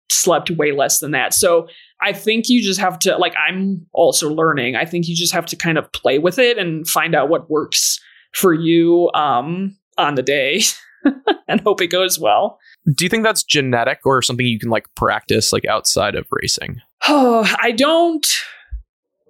slept way less than that. So I think you just have to like I'm also learning. I think you just have to kind of play with it and find out what works for you um on the day and hope it goes well. Do you think that's genetic or something you can like practice like outside of racing? Oh, I don't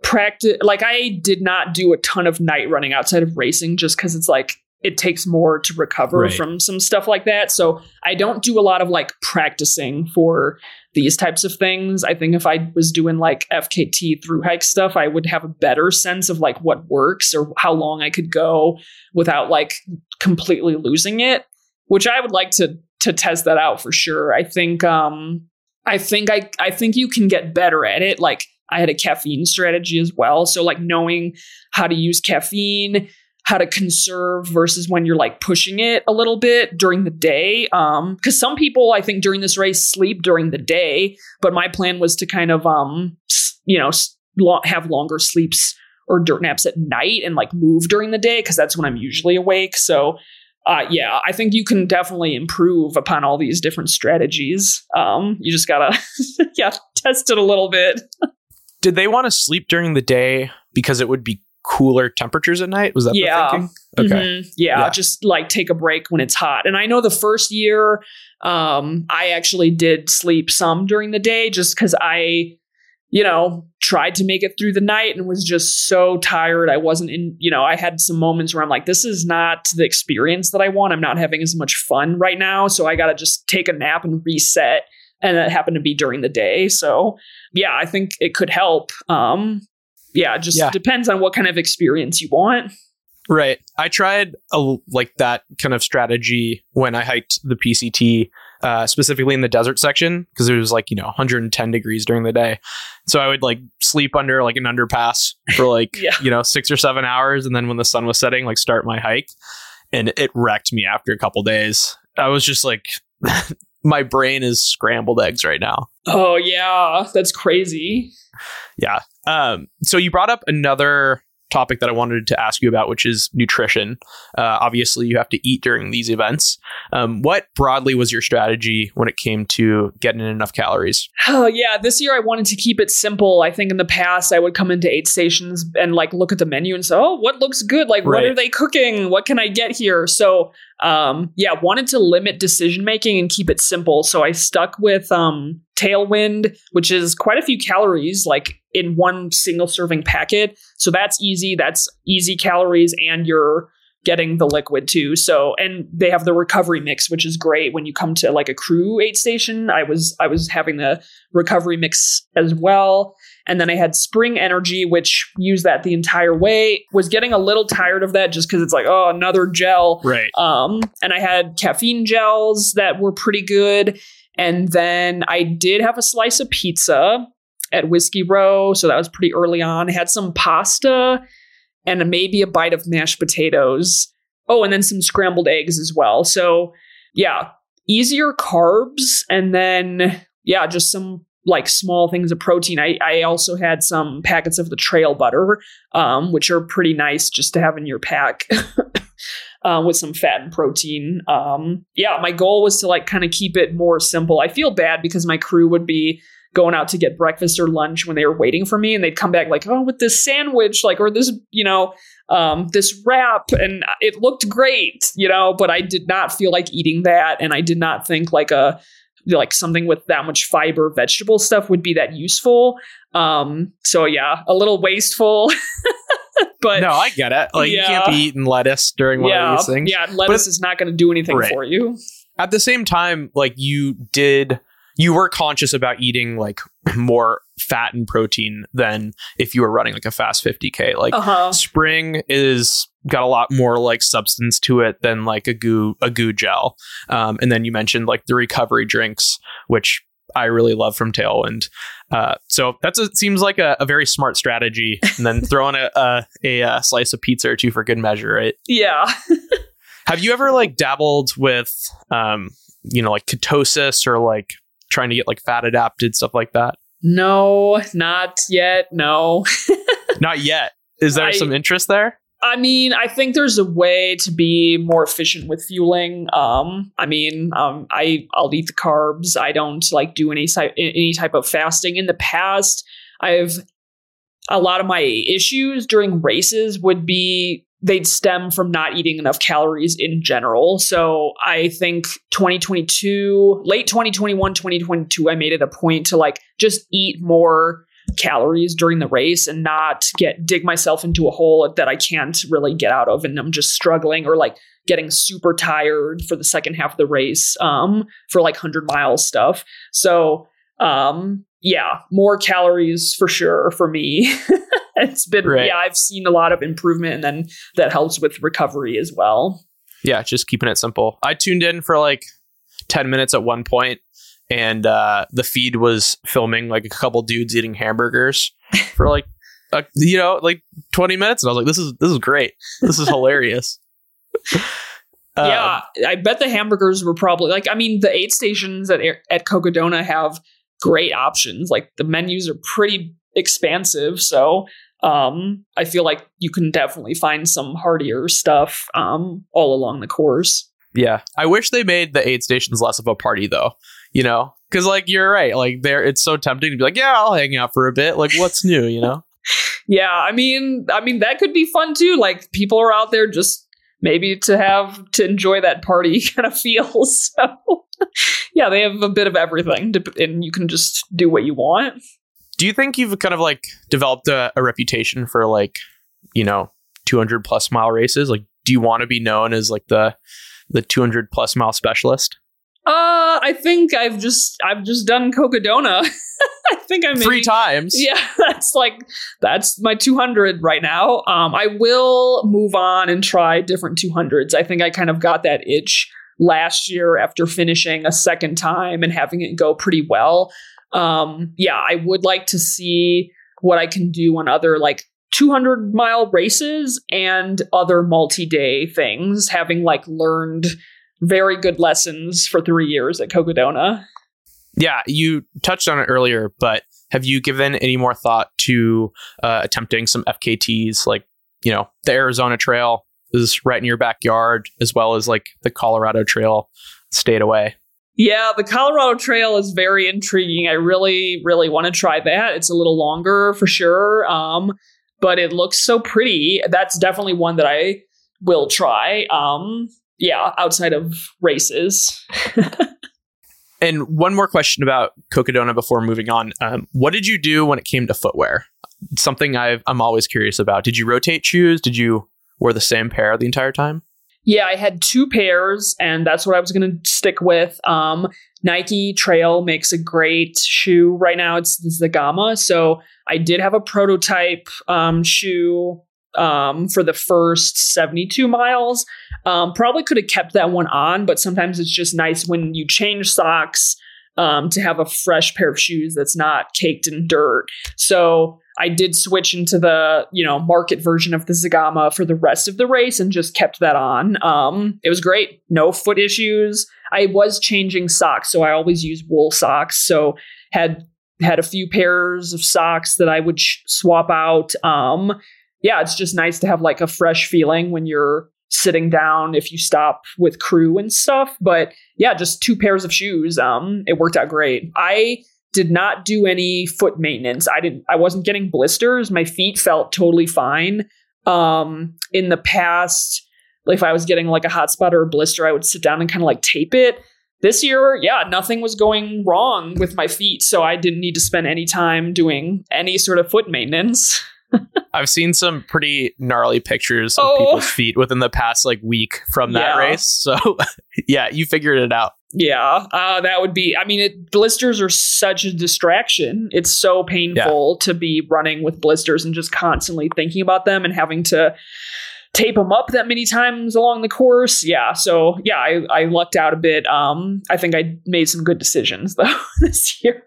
practice like I did not do a ton of night running outside of racing just cuz it's like it takes more to recover Right. from some stuff like that. So I don't do a lot of like practicing for these types of things. I think if I was doing like FKT through hike stuff, I would have a better sense of like what works or how long I could go without like completely losing it, which I would like to to test that out for sure. I think um I think I I think you can get better at it. Like I had a caffeine strategy as well. So like knowing how to use caffeine, how to conserve versus when you're like pushing it a little bit during the day. Um, because some people I think during this race sleep during the day, but my plan was to kind of um, you know, have longer sleeps or dirt naps at night and like move during the day because that's when I'm usually awake. So uh, yeah, I think you can definitely improve upon all these different strategies. Um, you just gotta, yeah, test it a little bit. Did they want to sleep during the day because it would be cooler temperatures at night? Was that Yeah. the thinking? Okay. Mhm. Yeah, Yeah. just like take a break when it's hot. And I know the first year, um, I actually did sleep some during the day just because I, you know, tried to make it through the night and was just so tired. I wasn't in, you know, I had some moments where I'm like, this is not the experience that I want. I'm not having as much fun right now. So I got to just take a nap and reset. And that happened to be during the day. So yeah, I think it could help. Um, yeah, it just Yeah. depends on what kind of experience you want. Right. I tried a, like that kind of strategy when I hiked the PCT, uh, specifically in the desert section, because it was like, you know, 110 degrees during the day. So I would like sleep under like an underpass for like, Yeah. you know, six or seven hours. And then when the sun was setting, like start my hike. And it wrecked me after a couple days. I was just like, my brain is scrambled eggs right now. Oh yeah, that's crazy. Yeah. Um, so you brought up another topic that I wanted to ask you about, which is nutrition. Uh, obviously, you have to eat during these events. Um, what broadly was your strategy when it came to getting in enough calories? Oh yeah, this year I wanted to keep it simple. I think in the past I would come into aid stations and like look at the menu and say, "Oh, what looks good? Like what are they cooking? What can I get here?" So, um yeah, wanted to limit decision making and keep it simple. So I stuck with um Tailwind, which is quite a few calories like in one single serving packet. So that's easy. That's easy calories and you're getting the liquid too. So and they have the recovery mix, which is great when you come to like a crew aid station. I was I was having the recovery mix as well. And then I had spring energy, which used that the entire way. Was getting a little tired of that just because it's like, oh, another gel. Right. Um, and I had caffeine gels that were pretty good. And then I did have a slice of pizza at Whiskey Row. So that was pretty early on. I had some pasta and maybe a bite of mashed potatoes. Oh, and then some scrambled eggs as well. So yeah, easier carbs. And then, yeah, just some like small things of protein. I, I also had some packets of the trail butter, um, which are pretty nice just to have in your pack. uh, with some fat and protein. Um, yeah, my goal was to like kind of keep it more simple. I feel bad because my crew would be going out to get breakfast or lunch when they were waiting for me, and they'd come back like, "Oh, with this sandwich, like, or this, you know, um, this wrap," and it looked great, you know, but I did not feel like eating that, and I did not think like a like something with that much fiber vegetable stuff would be that useful um so yeah a little wasteful but no, I get it. Like you can't be eating lettuce during one yeah, of these things. yeah, lettuce is not going to do anything Right. for you. At the same time, like you did, you were conscious about eating like more fat and protein than if you were running like a fast 50k. Like Uh huh. spring is got a lot more like substance to it than like a goo a goo gel um, and then you mentioned like the recovery drinks which i really love from tailwind uh, so that seems like a, a very smart strategy and then throwing a, a, a, uh slice of pizza or two for good measure right Yeah. have you ever like dabbled with um, you know, like ketosis or like trying to get like fat adapted stuff like that? No, not yet. No. Not yet. Is there I- some interest there? I mean, I think there's a way to be more efficient with fueling. Um, I mean, um, I I'll eat the carbs. I don't like do any si- any type of fasting. In the past, I've a lot of my issues during races would be they'd stem from not eating enough calories in general. So I think 2022, late 2021, 2022, I made it a point to like just eat more calories during the race and not get dig myself into a hole that I can't really get out of and I'm just struggling or like getting super tired for the second half of the race um for like 100 mile stuff. So um yeah, more calories for sure for me. it's been Right. yeah, I've seen a lot of improvement and then that helps with recovery as well. Yeah, just keeping it simple. I tuned in for like 10 minutes at one point and uh, the feed was filming like a couple dudes eating hamburgers for like a, you know like 20 minutes and I was like this is this is great. This is hilarious. Um, yeah, I bet the hamburgers were probably like. I mean, the aid stations at at Cocodona have great options. Like the menus are pretty expansive, so um, I feel like you can definitely find some heartier stuff um, all along the course. Yeah. I wish they made the aid stations less of a party though. You know? Cause like you're right. Like there it's so tempting to be like, yeah, I'll hang out for a bit. Like what's new, you know? Yeah, I mean, I mean that could be fun too. Like people are out there just maybe to have to enjoy that party kind of feel. So yeah, they have a bit of everything, to, and you can just do what you want. Do you think you've kind of like developed a, a reputation for like, you know, 200 plus mile races? Like, do you want to be known as like the the 200 plus mile specialist? Uh, I think I've just I've just done Cocodona. I think I'm Three times. Yeah, that's like that's my 200 right now. Um, I will move on and try different 200s. I think I kind of got that itch last year after finishing a second time and having it go pretty well. Um, yeah, I would like to see what I can do on other like 200 mile races and other multi-day things having like learned very good lessons for 3 years at Cocodona. Yeah, you touched on it earlier, but have you given any more thought to uh, attempting some FKTs? Like, you know, the Arizona Trail is right in your backyard, as well as like the Colorado Trail stayed away. Yeah, the Colorado Trail is very intriguing. I really, really want to try that. It's a little longer for sure, um, but it looks so pretty. That's definitely one that I will try. Um, yeah, outside of races. And one more question about Cocodona before moving on. Um, what did you do when it came to footwear? Something I've, I'm always curious about. Did you rotate shoes? Did you wear the same pair the entire time? Yeah, I had two pairs, and that's what I was going to stick with. Um, Nike Trail makes a great shoe right now. It's the Zegama. So I did have a prototype um, shoe um, for the first 72 miles. Um, probably could have kept that one on, but sometimes it's just nice when you change socks um, to have a fresh pair of shoes that's not caked in dirt. So I did switch into the you know market version of the Zegama for the rest of the race and just kept that on. Um, it was great, no foot issues. I was changing socks, so I always use wool socks. So had had a few pairs of socks that I would sh- swap out. Um, yeah, it's just nice to have like a fresh feeling when you're sitting down if you stop with crew and stuff. But yeah, just two pairs of shoes. Um, it worked out great. I did not do any foot maintenance. I didn't I wasn't getting blisters. My feet felt totally fine. Um, in the past, like if I was getting like a hot spot or a blister, I would sit down and kind of like tape it. This year, yeah, nothing was going wrong with my feet, so I didn't need to spend any time doing any sort of foot maintenance. I've seen some pretty gnarly pictures of Oh. people's feet within the past like week from that Yeah. race. So yeah, you figured it out. Yeah, uh, that would be. I mean, it, blisters are such a distraction. It's so painful to be running with blisters and just constantly thinking about them and having to tape them up that many times along the course. Yeah, so yeah, I, I lucked out a bit. Um, I think I made some good decisions though this year.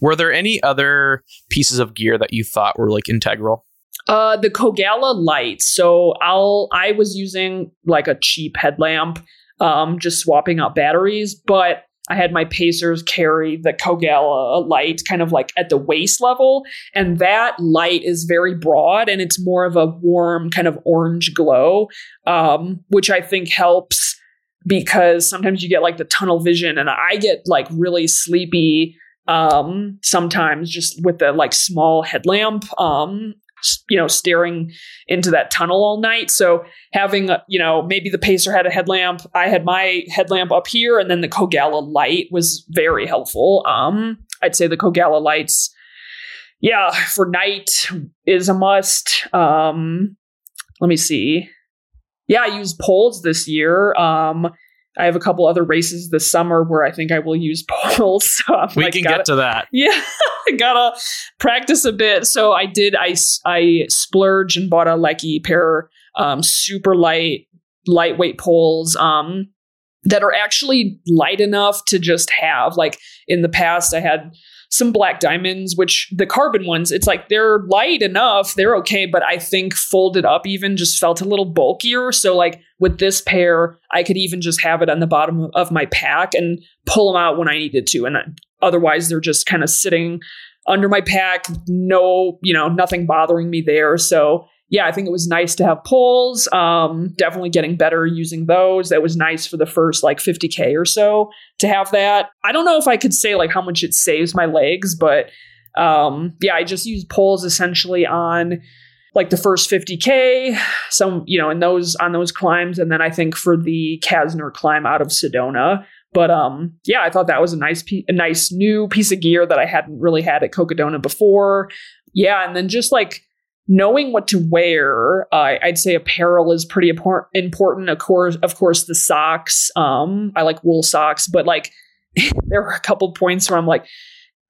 Were there any other pieces of gear that you thought were like integral? Uh, the Kogalla light. So I'll I was using like a cheap headlamp. um, just swapping out batteries. But I had my Pacers carry the Kogalla light kind of like at the waist level. And that light is very broad and it's more of a warm kind of orange glow, um, which I think helps because sometimes you get like the tunnel vision and I get like really sleepy um sometimes just with the like small headlamp um you know staring into that tunnel all night. So having you know maybe the pacer had a headlamp i had my headlamp up here and then the Kogalla light was very helpful. Um i'd say the Kogalla lights yeah for night is a must. Um let me see. Yeah i used poles this year. Um I have a couple other races this summer where I think I will use poles. So we like, can gotta, get to that. Yeah, I gotta practice a bit. So I did. I I splurged and bought a Leki pair, um, super light, lightweight poles. Um, that are actually light enough to just have. Like in the past, I had some black diamonds, which the carbon ones, it's like they're light enough, they're okay, but I think folded up even just felt a little bulkier. So, like with this pair, I could even just have it on the bottom of my pack and pull them out when I needed to. And otherwise, they're just kind of sitting under my pack, no, you know, nothing bothering me there. So, yeah, I think it was nice to have poles. Um, definitely getting better using those. That was nice for the first like 50K or so to have that. I don't know if I could say like how much it saves my legs, but um, yeah, I just use poles essentially on like the first 50K, some, you know, in those on those climbs. And then I think for the Casner climb out of Sedona. But um, yeah, I thought that was a nice, pe- a nice new piece of gear that I hadn't really had at Cocodona before. Yeah, and then just like knowing what to wear, uh, I'd say apparel is pretty important. Of course, of course, the socks. Um, I like wool socks, but like there were a couple points where I'm like,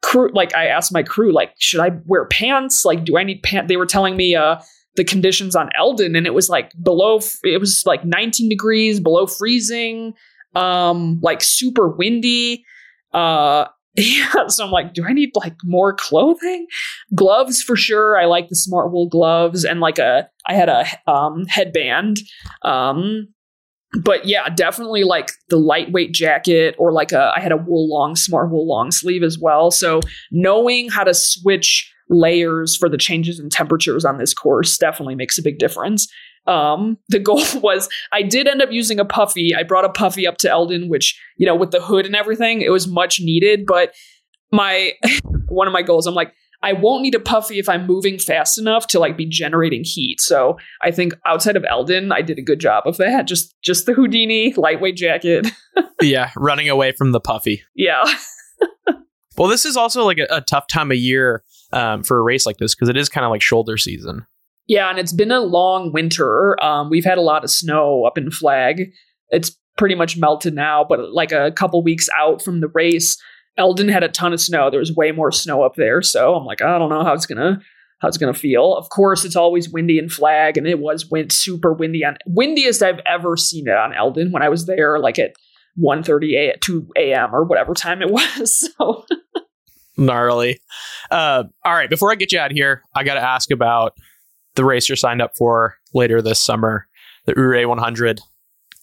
crew. Like I asked my crew, like, should I wear pants? Like, do I need pants? They were telling me, uh, the conditions on Elden, and it was like below. It was like 19 degrees below freezing. Um, like super windy. Uh, yeah, so I'm like, do I need like more clothing? Gloves for sure. I like the smart wool gloves and like a I had a um headband. Um but yeah, definitely like the lightweight jacket or like a I had a wool long smart wool long sleeve as well. So knowing how to switch layers for the changes in temperatures on this course definitely makes a big difference. Um, the goal was I did end up using a puffy. I brought a puffy up to Elden, which, you know, with the hood and everything, it was much needed. But my one of my goals, I'm like, I won't need a puffy if I'm moving fast enough to like be generating heat. So I think outside of Elden, I did a good job of that. Just just the Houdini lightweight jacket. yeah, running away from the puffy. Yeah. well, this is also like a, a tough time of year um, for a race like this because it is kind of like shoulder season. Yeah, and it's been a long winter. Um, we've had a lot of snow up in Flag. It's pretty much melted now, but like a couple weeks out from the race, Elden had a ton of snow. There was way more snow up there, so I'm like, I don't know how it's gonna how it's gonna feel. Of course, it's always windy in Flag, and it was wind super windy on windiest I've ever seen it on Eldon when I was there, like at 1.30 a at 2 a.m. or whatever time it was. So gnarly. Uh, all right, before I get you out of here, I got to ask about the race you're signed up for later this summer, the Ouray 100.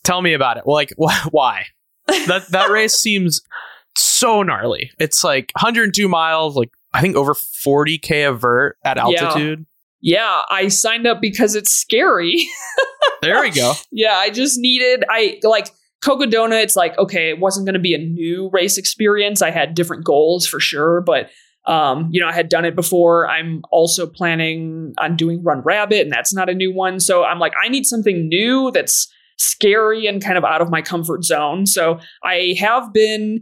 Tell me about it. Well, like, wh- why? that that race seems so gnarly. It's like 102 miles, like I think over 40k of vert at altitude. Yeah, yeah I signed up because it's scary. there we go. Yeah, I just needed I like Cocodona, it's like, okay, it wasn't going to be a new race experience. I had different goals for sure, but um, you know, I had done it before. I'm also planning on doing Run Rabbit, and that's not a new one. So I'm like, I need something new that's scary and kind of out of my comfort zone. So I have been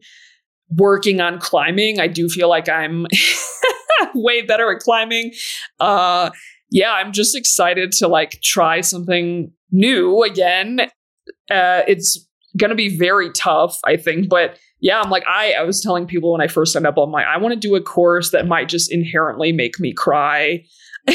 working on climbing. I do feel like I'm way better at climbing. Uh, yeah, I'm just excited to like try something new again. Uh, it's gonna be very tough, I think, but yeah, I'm like, I, I was telling people when I first signed up, I'm like, I want to do a course that might just inherently make me cry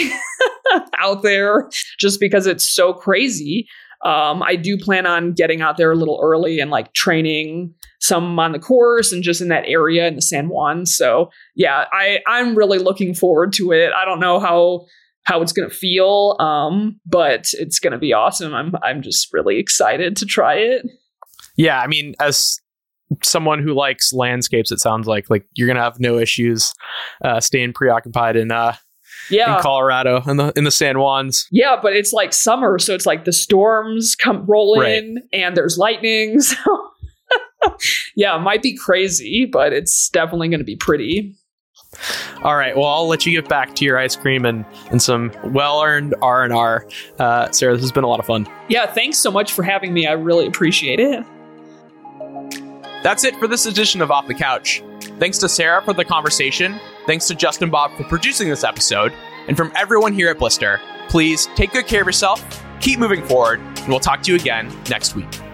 out there just because it's so crazy. Um, I do plan on getting out there a little early and like training some on the course and just in that area in the San Juan. So yeah, I, I'm really looking forward to it. I don't know how how it's gonna feel, um, but it's gonna be awesome. I'm I'm just really excited to try it. Yeah, I mean, as someone who likes landscapes, it sounds like like you're gonna have no issues uh, staying preoccupied in uh, Yeah. in Colorado in the in the San Juans. Yeah, but it's like summer, so it's like the storms come roll Right. in and there's lightning. So yeah, it might be crazy, but it's definitely going to be pretty. All right, well, I'll let you get back to your ice cream and and some well earned R and R. Uh, Sarah, this has been a lot of fun. Yeah, thanks so much for having me. I really appreciate it. That's it for this edition of Off the Couch. Thanks to Sarah for the conversation. Thanks to Justin Bob for producing this episode. And from everyone here at Blister, please take good care of yourself, keep moving forward, and we'll talk to you again next week.